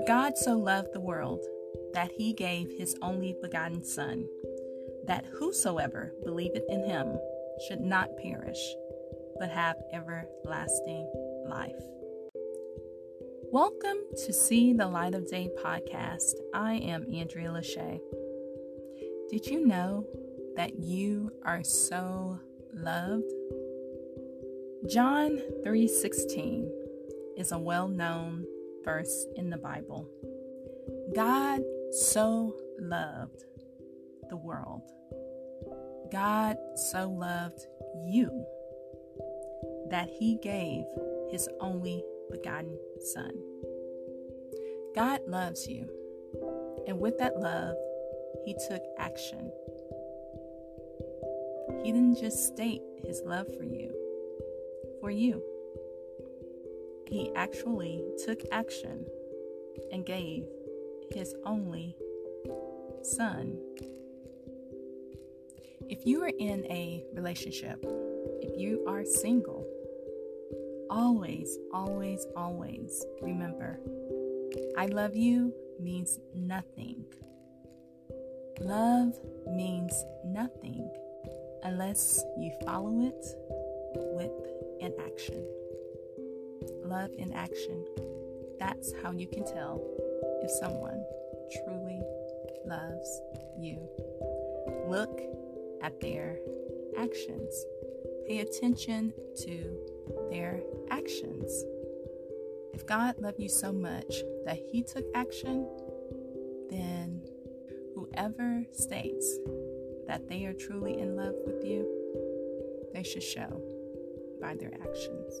God so loved the world that he gave his only begotten Son, that whosoever believeth in him should not perish, but have everlasting life. Welcome to See the Light of Day podcast. I am Andrea Lachey. Did you know that you are so loved? John 3:16 is a well-known verse in the Bible. God so loved the world. God so loved you that he gave his only begotten son. God loves you. And with that love, he took action. He didn't just state his love for you, for you. He actually took action and gave his only son. If you are in a relationship, if you are single, always, always, always remember I love you means nothing. Love means nothing unless you follow it with an action. Love in action. That's how you can tell if someone truly loves you. Look at their actions. Pay attention to their actions. If God loved you so much that He took action, then whoever states that they are truly in love with you, they should show by their actions.